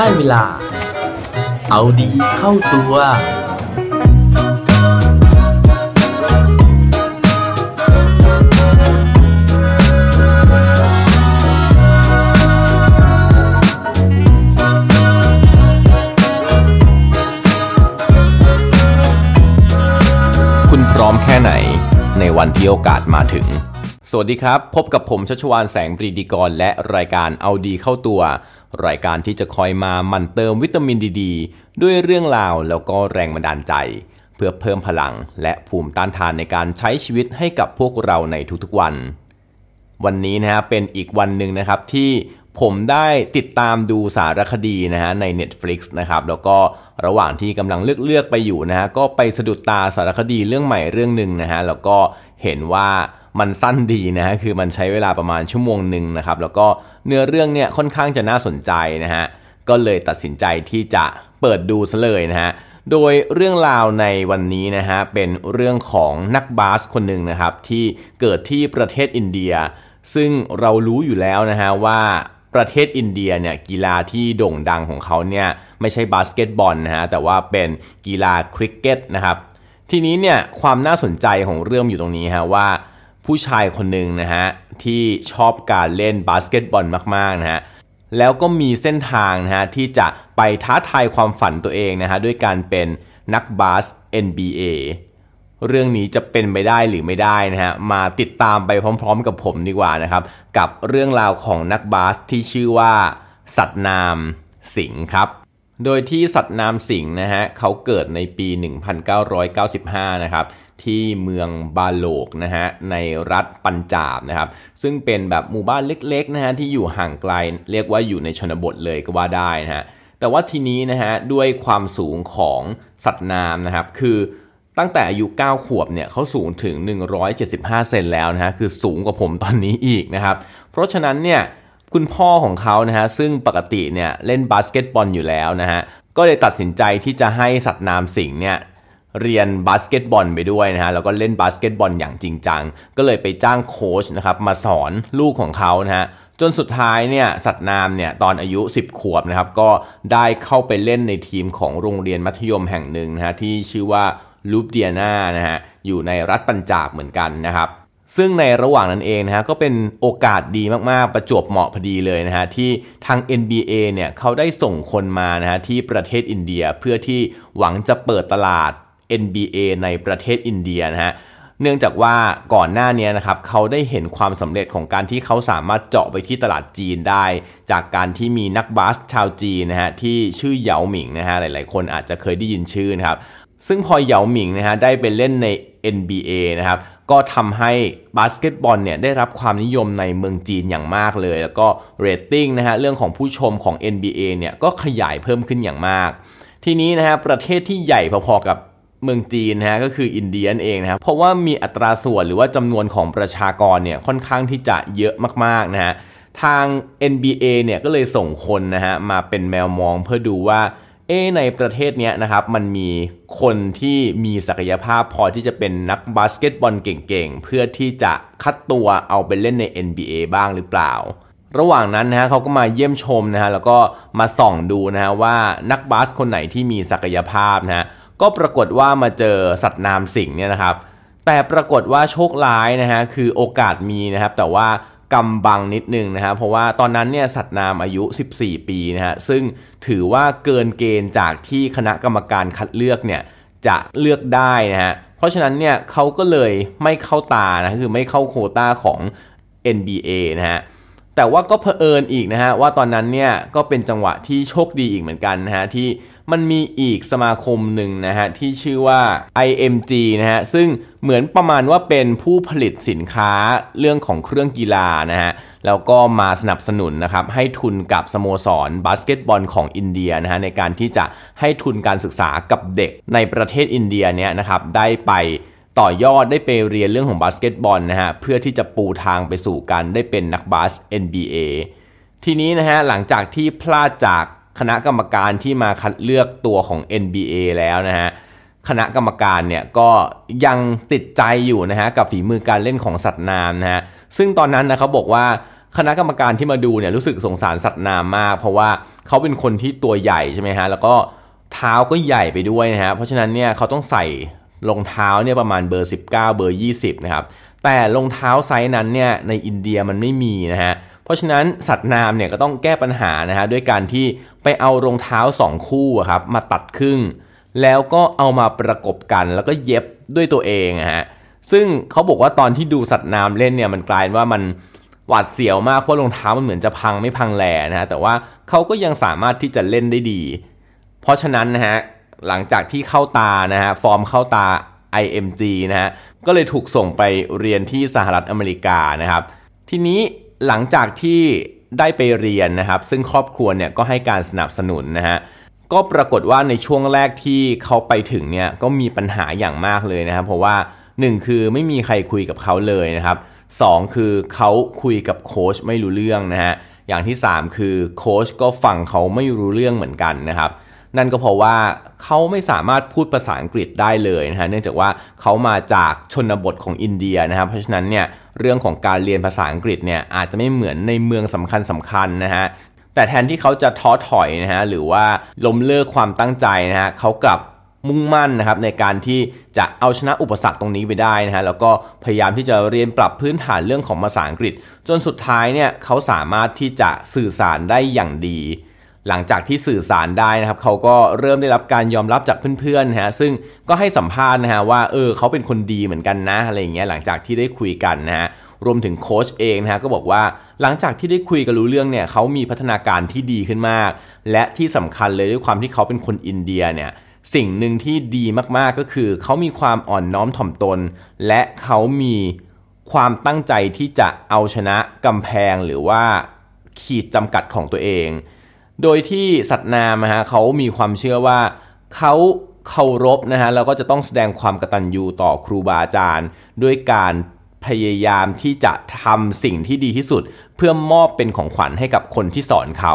ได้เวลา เอาดีเข้าตัว คุณพร้อมแค่ไหน ในวันที่โอกาสมาถึงสวัสดีครับ พบกับผมชัชวานแสงปรีดีกรและรายการเอาดีเข้าตัว รายการที่จะคอยมามั่นเติมวิตามินดีดด้วยเรื่องราวแล้วก็แรงบันดาลใจ เพื่อเพิ่มพลังและภูมิต้านทานในการใช้ชีวิตให้กับพวกเราในทุกๆวัน วันนี้นะฮะเป็นอีกวันหนึ่งนะครับที่ผมได้ติดตามดูสารคดีนะฮะใน Netflix นะครับแล้วก็ระหว่างที่กำลังเลือกเลือกไปอยู่นะฮะก็ไปสะดุดตาสารคดีเรื่องใหม่เรื่องหนึ่งนะฮะแล้วก็เห็นว่า มันสั้นดีนะฮะคือมันใช้เวลาประมาณชั่วโมงหนึ่งนะครับแล้วก็เนื้อเรื่องเนี่ยค่อนข้างจะน่าสนใจนะฮะก็เลยตัดสินใจที่จะเปิดดูซะเลยนะฮะโดยเรื่องราวในวันนี้นะฮะเป็นเรื่องของนักบาสคนหนึ่งนะครับที่เกิดที่ประเทศอินเดีย ซึ่งเรารู้อยู่แล้วนะฮะว่าประเทศอินเดียเนี่ยกีฬาที่โด่งดังของเขาเนี่ยไม่ใช่บาสเกตบอลนะฮะแต่ว่าเป็นกีฬาคริกเก็ตนะครับทีนี้เนี่ยความน่าสนใจของเรื่องอยู่ตรงนี้ฮะว่า ผู้ชายคนหนึ่งนะฮะที่ชอบการเล่นบาสเกตบอลมากๆนะฮะแล้วก็มีเส้นทางนะฮะที่จะไปท้าทายความฝันตัวเองนะฮะด้วยการเป็นนักบาส NBA เรื่องนี้จะเป็นไปได้หรือไม่ได้นะฮะมาติดตามไปพร้อมๆกับผมดีกว่านะครับ กับเรื่องราวของนักบาสที่ชื่อว่า สัตนามสิงห์ครับ โดยที่สัตนามสิงห์นะฮะเขาเกิดในปี 1995 นะครับ ที่เมืองบาโลกนะฮะในรัฐปัญจาบนะครับ ซึ่งเป็นแบบหมู่บ้านเล็กๆนะฮะที่อยู่ห่างไกลเรียกว่าอยู่ในชนบทเลยก็ว่าได้นะฮะแต่ว่าทีนี้นะฮะด้วยความสูงของสัตว์นามนะครับ คือตั้งแต่อายุ 9 ขวบเนี่ยเขาสูงถึง 175 เซนแล้วนะฮะคือสูงกว่าผมตอนนี้อีกนะครับ เพราะฉะนั้นเนี่ยคุณพ่อของเขานะฮะซึ่งปกติเนี่ยเล่นบาสเกตบอลอยู่แล้วนะฮะก็เลยตัดสินใจที่จะให้สัตนามซิงห์เนี่ย เรียนบาสเกตบอลไปด้วยนะฮะแล้วก็เล่นบาสเกตบอลอย่างจริงจัง ก็เลยไปจ้างโค้ชนะครับมาสอนลูกของเขานะฮะจนสุดท้ายเนี่ยสัตนามเนี่ยตอนอายุ 10 ขวบนะครับก็ได้เข้าไปเล่นในทีมของโรงเรียนมัธยมแห่งหนึ่งนะฮะที่ชื่อว่าลูเธียนานะฮะอยู่ในรัฐปัญจาบเหมือนกันนะครับซึ่งในระหว่างนั้นเองนะฮะก็เป็นโอกาสดีมาก ๆ ประจวบเหมาะพอดีเลยนะฮะที่ทาง NBA เนี่ยเขาได้ส่งคนมานะฮะที่ประเทศอินเดียเพื่อที่หวังจะเปิดตลาด NBA ในประเทศอินเดียนะฮะเนื่องจากว่าก่อนหน้านี้นะครับเขาได้เห็นความสำเร็จของการที่เขาสามารถเจาะไปที่ตลาดจีนได้ จากการที่มีนักบาสชาวจีนนะฮะที่ชื่อเหยาหมิงนะฮะหลายๆ คนอาจจะเคยได้ยินชื่อนะครับซึ่งพอเหยาหมิงนะฮะได้ไปเล่นใน NBA นะครับก็ทำให้บาสเกตบอลเนี่ยได้รับความนิยมในเมืองจีนอย่างมากเลย แล้วก็เรตติ้งนะฮะเรื่องของผู้ชมของ NBA เนี่ยก็ขยายเพิ่มขึ้นอย่างมาก ทีนี้นะฮะประเทศที่ใหญ่พอๆกับ เมืองจีนนะฮะก็คืออินเดียนี่เองนะครับเพราะว่ามีอัตราส่วนหรือว่าจำนวนของประชากรเนี่ยค่อนข้างที่จะเยอะมากๆนะฮะทาง NBA เนี่ยก็เลยส่งคนนะฮะมาเป็นแมวมองเพื่อดูว่าเอในประเทศเนี้ยนะครับมันมีคนที่มีศักยภาพพอที่จะเป็นนักบาสเกตบอลเก่งๆ เพื่อที่จะคัดตัวเอาไปเล่นใน NBA บ้างหรือเปล่า ระหว่างนั้นนะฮะเขาก็มาเยี่ยมชมนะฮะแล้วก็มาส่องดูนะฮะว่านักบาสคนไหนที่มีศักยภาพนะฮะ ก็ปรากฏว่ามาเจอสัตว์นามสิงเนี่ยนะครับ แต่ปรากฏว่าโชคร้ายนะฮะคือโอกาสมีนะครับ แต่ว่ากำบังนิดนึงนะฮะเพราะว่าตอนนั้นเนี่ยสัตว์นามอายุ 14 ปีนะฮะซึ่งถือว่าเกินเกณฑ์จากที่คณะกรรมการคัดเลือกเนี่ยจะเลือกได้นะฮะเพราะฉะนั้นเนี่ยเขาก็เลยไม่เข้าตานะคือไม่เข้าโคต้าของ NBA นะฮะ แต่ว่าก็เผอิญอีกนะฮะว่าตอนนั้นเนี่ยก็เป็นจังหวะที่โชคดีอีกเหมือนกันนะฮะที่มันมีอีกสมาคมหนึ่งนะฮะที่ชื่อว่า IMG นะฮะซึ่งเหมือนประมาณว่าเป็นผู้ผลิตสินค้าเรื่องของเครื่องกีฬานะฮะแล้วก็มาสนับสนุนนะครับให้ทุนกับสโมสรบาสเกตบอลของอินเดียนะฮะในการที่จะให้ทุนการศึกษากับเด็กในประเทศอินเดียเนี่ยนะครับได้ไป ต่อยอดได้ไปเรียนเรื่องของบาสเกตบอลนะฮะเพื่อที่จะปูทางไปสู่การได้เป็นนักบาส NBA ทีนี้นะฮะหลังจากที่พลาดจากคณะกรรมการที่มาคัดเลือกตัวของ NBA แล้วนะฮะคณะกรรมการเนี่ยก็ยังติดใจอยู่นะฮะกับฝีมือการเล่นของสัตว์น้ำนะฮะซึ่งตอนนั้นนะเขาบอกว่าคณะกรรมการที่มาดูเนี่ยรู้สึกสงสารสัตว์น้ำมาก เพราะว่าเขาเป็นคนที่ตัวใหญ่ใช่ไหมฮะแล้วก็เท้าก็ใหญ่ไปด้วยนะฮะเพราะฉะนั้นเนี่ยเขาต้องใส่ รองเท้าเนี่ยประมาณเบอร์ 19 เบอร์ 20 นะครับ แต่รองเท้าไซส์นั้นเนี่ยในอินเดียมันไม่มีนะฮะ เพราะฉะนั้นสัตว์น้ำเนี่ยก็ต้องแก้ปัญหานะฮะด้วยการที่ไปเอารองเท้า 2 คู่ครับมาตัดครึ่ง แล้วก็เอามาประกบกันแล้วก็เย็บด้วยตัวเองนะฮะ ซึ่งเขาบอกว่าตอนที่ดูสัตว์น้ำเล่นเนี่ยมันกลายว่ามันหวาดเสียวมากเพราะรองเท้ามันเหมือนจะพังไม่พังแหล่นะฮะแต่ว่าเขาก็ยังสามารถที่จะเล่นได้ดี เพราะฉะนั้นนะฮะ หลังจากที่เข้าตานะฮะฟอร์มเข้าตา IMG นะฮะก็เลยถูกส่งไปเรียนที่สหรัฐอเมริกานะครับ ทีนี้หลังจากที่ได้ไปเรียนนะครับ ซึ่งครอบครัวเนี่ยก็ให้การสนับสนุนนะฮะก็ปรากฏว่าในช่วงแรกที่เขาไปถึงเนี่ยก็มีปัญหาอย่างมากเลยนะครับ เพราะว่า 1 คือไม่มีใครคุยกับเขาเลยนะครับ2คือเขาคุยกับโค้ชไม่รู้เรื่องนะฮะอย่างที่ 3 คือโค้ชก็ฟังเขาไม่รู้เรื่องเหมือนกันนะครับ นั่นก็เพราะว่าเขาไม่สามารถพูดภาษาอังกฤษได้เลยนะฮะเนื่องจากว่าเขามาจากชนบทของอินเดียนะครับเพราะฉะนั้นเนี่ยเรื่องของการเรียนภาษาอังกฤษเนี่ยอาจจะไม่เหมือนในเมืองสำคัญสำคัญนะฮะแต่แทนที่เขาจะท้อถอยนะฮะหรือว่าล้มเลิกความตั้งใจนะฮะเขากลับมุ่งมั่นนะครับในการที่จะเอาชนะอุปสรรคตรงนี้ไปได้นะฮะแล้วก็พยายามที่จะเรียนปรับพื้นฐานเรื่องของภาษาอังกฤษ จนสุดท้ายเนี่ยเขาสามารถที่จะสื่อสารได้อย่างดี หลังจากที่สื่อสารได้นะครับเขาก็เริ่มได้รับการยอมรับจากเพื่อนๆนะฮะซึ่งก็ให้สัมภาษณ์นะฮะว่าเออเขาเป็นคนดีเหมือนกันนะอะไรอย่างเงี้ยหลังจากที่ได้คุยกันนะฮะรวมถึงโค้ชเองนะฮะก็บอกว่าหลังจากที่ได้คุยกันรู้เรื่องเนี่ยเขามีพัฒนาการที่ดีขึ้นมาก และที่สำคัญเลยด้วยความที่เขาเป็นคนอินเดียเนี่ยสิ่งหนึ่งที่ดีมากๆก็คือเขามีความอ่อนน้อมถ่อมตน และเขามีความตั้งใจที่จะเอาชนะกำแพงหรือว่าขีดจำกัดของตัวเอง โดยที่สัตว์นามนะฮะเขามีความเชื่อว่าเขาเคารพนะฮะแล้วก็จะต้องแสดงความกตัญญูต่อครูบาอาจารย์ ด้วยการพยายามที่จะทำสิ่งที่ดีที่สุด เพื่อมอบเป็นของขวัญให้กับคนที่สอนเขา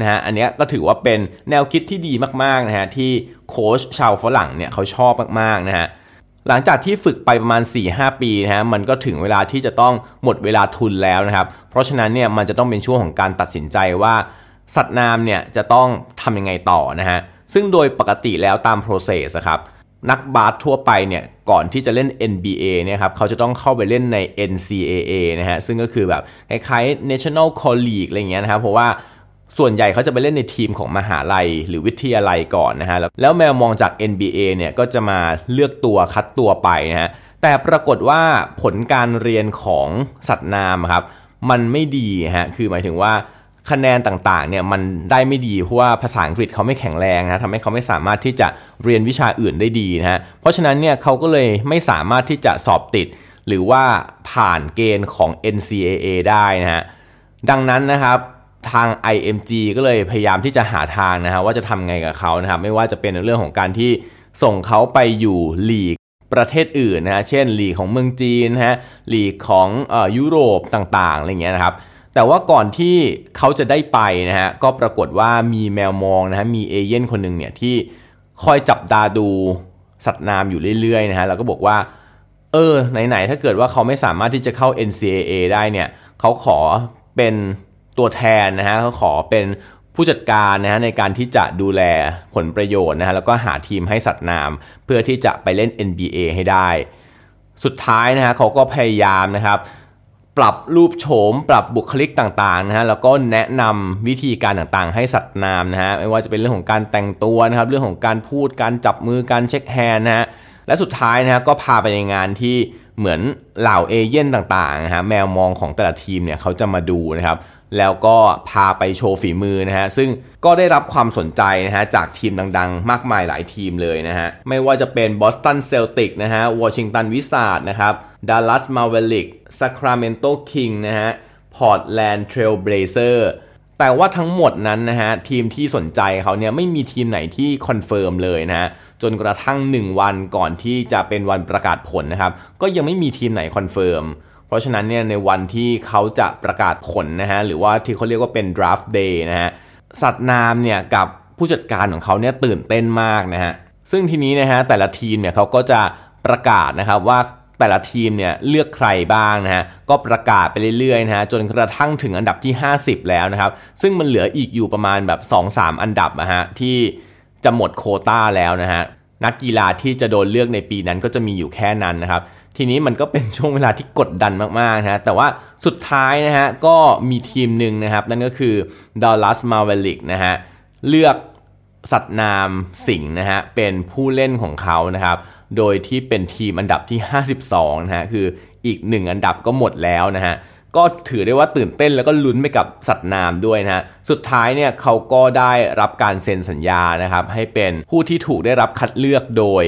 นะฮะอันนี้ก็ถือว่าเป็นแนวคิดที่ดีมากๆนะฮะที่โค้ชชาวฝรั่งเนี่ยเขาชอบมากๆนะฮะหลังจากที่ฝึกไปประมาณ 4-5 ปีนะฮะมันก็ถึงเวลาที่จะต้องหมดเวลาทุนแล้วนะครับ เพราะฉะนั้นเนี่ยมันจะต้องเป็นช่วงของการตัดสินใจว่า สัตว์น้ำเนี่ยจะต้องทำยังไงต่อนะฮะ ซึ่งโดยปกติแล้วตาม process ครับ นักบาสทั่วไปเนี่ยก่อนที่จะเล่น NBA เนี่ยครับเขาจะต้องเข้าไปเล่นใน NCAA นะฮะ ซึ่งก็คือแบบคล้ายๆ National College อะไรเงี้ยนะครับ เพราะว่าส่วนใหญ่เขาจะไปเล่นในทีมของมหาลัยหรือวิทยาลัยก่อนนะฮะ แล้วแมวมองจาก NBA เนี่ยก็จะมาเลือกตัวคัดตัวไปนะฮะ แต่ปรากฏว่าผลการเรียนของสัตว์น้ำครับ มันไม่ดีฮะ คือหมายถึงว่า คะแนนต่างๆเนี่ยมันได้ไม่ดีเพราะว่าภาษาอังกฤษเขาไม่แข็งแรงนะทำให้เขาไม่สามารถที่จะเรียนวิชาอื่นได้ดีนะฮะเพราะฉะนั้นเนี่ยเขาก็เลยไม่สามารถที่จะสอบติด หรือว่าผ่านเกณฑ์ของ NCAA ได้นะฮะดังนั้นนะครับทาง IMG ก็เลยพยายามที่จะหาทางนะฮะว่าจะทำไงกับเขานะครับไม่ว่าจะเป็นเรื่องของการที่ส่งเขาไปอยู่ลีกประเทศอื่นนะฮะเช่นลีกของเมืองจีนนะฮะลีกของอยุโรปต่างๆอะไรเงี้ยนะครับ แต่ว่าก่อนที่เขาจะได้ไปนะฮะก็ปรากฏว่ามีแมวมองนะฮะมีเอเย่นคนหนึ่งเนี่ยที่คอยจับตาดูสัตว์น้ำอยู่เรื่อยๆนะฮะแล้วก็บอกว่า เออไหนๆถ้าเกิดว่าเขาไม่สามารถที่จะเข้า NCAA ได้เนี่ยเขาขอเป็นตัวแทนนะฮะเขาขอเป็นผู้จัดการนะฮะในการที่จะดูแลผลประโยชน์นะฮะแล้วก็หาทีมให้สัตว์น้ำเพื่อที่จะไปเล่น NBA ให้ได้ สุดท้ายนะฮะเขาก็พยายามนะครับ ปรับรูปโฉม ปรับบุคลิกต่างๆนะฮะแล้วก็แนะนำวิธีการต่างๆ ให้สัตว์นามนะฮะไม่ว่าจะเป็นเรื่องของการแต่งตัวนะครับเรื่องของการพูดการจับมือการ shake hand นะฮะและสุดท้ายนะฮะก็พาไปในงานที่เหมือนเหล่าเอเย่นต์ต่างๆนะฮะแมวมองของแต่ละทีมเนี่ยเขาจะมาดูนะครับ แล้วก็พาไปโชว์ฝีมือนะฮะ ซึ่งก็ได้รับความสนใจนะฮะ จากทีมดังๆ มากมายหลายทีมเลยนะฮะ ไม่ว่าจะเป็น Boston Celtics นะฮะ Washington Wizards นะครับDallas Mavericks Sacramento Kings นะฮะ Portland Trail Blazers แต่ว่าทั้งหมดนั้นนะฮะ ทีมที่สนใจเขาเนี่ยไม่มีทีมไหนที่คอนเฟิร์มเลยนะฮะ จนกระทั่ง 1 วันก่อนที่จะเป็นวันประกาศผลนะครับ ก็ยังไม่มีทีมไหนคอนเฟิร์ม เพราะฉะนั้นเนี่ยในวันที่เขาจะประกาศผลนะฮะหรือว่าที่เขาเรียกว่าเป็น draft day นะฮะสัตว์นามเนี่ยกับผู้จัดการของเขาเนี่ยตื่นเต้นมากนะฮะซึ่งทีนี้นะฮะแต่ละทีมเนี่ยเขาก็จะประกาศนะครับว่าแต่ละทีมเนี่ยเลือกใครบ้างนะฮะก็ประกาศไปเรื่อยๆนะฮะจนกระทั่งถึงอันดับที่ 50 แล้วนะครับ ซึ่งมันเหลืออีกอยู่ประมาณแบบ 2-3 อันดับนะฮะที่จะหมดโคต้าแล้วนะฮะนักกีฬาที่จะโดนเลือกในปีนั้นก็จะมีอยู่แค่นั้นนะครับ ทีนี้มันก็เป็นช่วงเวลาที่กดดันมากๆนะฮะแต่ว่าสุดท้ายนะฮะก็มีทีมหนึ่งนะครับ นั่นก็คือ Dallas Maverick นะฮะเลือกสัตว์นามสิงห์นะฮะเป็นผู้เล่นของเขานะครับ โดยที่เป็นทีมอันดับที่ 52นะฮะคืออีก 1 อันดับก็หมดแล้วนะฮะก็ถือได้ว่าตื่นเต้นแล้วก็ลุ้นไปกับสัตว์นามด้วยนะฮะ สุดท้ายเนี่ยเขาก็ได้รับการเซ็นสัญญานะครับ ให้เป็นผู้ที่ถูกได้รับคัดเลือกโดย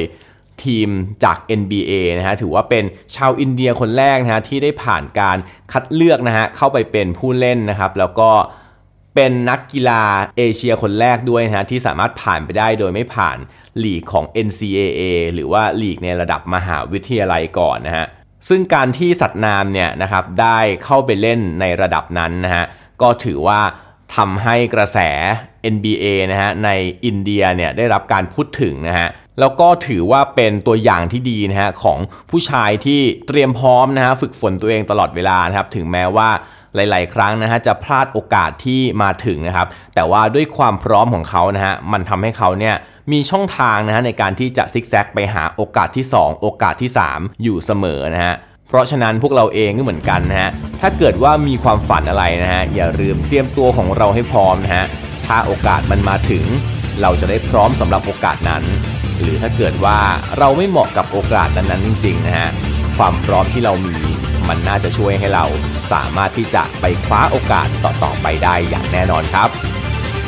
ทีมจาก NBA นะฮะถือว่าเป็นชาวอินเดียคนแรกนะฮะที่ได้ผ่านการคัดเลือกนะฮะเข้าไปเป็นผู้เล่นนะครับ แล้วก็เป็นนักกีฬาเอเชียคนแรกด้วยนะฮะที่สามารถผ่านไปได้โดยไม่ผ่านลีกของ NCAA หรือว่าลีกในระดับมหาวิทยาลัยก่อนนะฮะซึ่งการที่สัตว์นามเนี่ยนะครับได้เข้าไปเล่นในระดับนั้นนะฮะก็ถือว่าทำให้กระแส NBA นะฮะในอินเดียเนี่ยได้รับการพูดถึงนะฮะ แล้วก็ถือว่าเป็นตัวอย่างที่ดีนะฮะของผู้ชายที่เตรียมพร้อมนะฮะฝึกฝนตัวเองตลอดเวลานะครับถึงแม้ว่าหลาย ๆ ครั้งนะฮะจะพลาดโอกาสที่มาถึงนะครับ แต่ว่าด้วยความพร้อมของเขานะฮะมันทำให้เขาเนี่ยมีช่องทางนะฮะในการที่จะซิกแซกไปหาโอกาสที่ 2 โอกาสที่ 3 อยู่เสมอนะฮะเพราะฉะนั้นพวกเราเองก็เหมือนกันนะฮะถ้าเกิดว่ามีความฝันอะไรนะฮะอย่าลืมเตรียมตัวของเราให้พร้อมนะฮะถ้าโอกาสมันมาถึง เราจะได้พร้อมสำหรับโอกาสนั้น หรือถ้าเกิดว่าเราไม่เหมาะกับโอกาสนั้นๆจริงๆนะฮะความพร้อมที่เรามีมันน่าจะช่วยให้เราสามารถที่จะไปคว้าโอกาสต่อๆไปได้อย่างแน่นอนครับ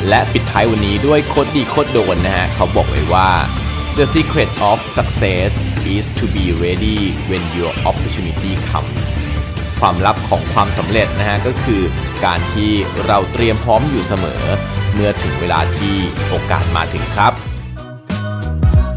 และปิดท้ายวันนี้ด้วยโคดดีโคดโดนนะฮะเขาบอกไว้ว่า the secret of success is to be ready when your opportunity comes ความลับของความสำเร็จนะฮะก็คือการที่เราเตรียมพร้อมอยู่เสมอ เมื่อถึงเวลาที่โอกาสมาถึงครับ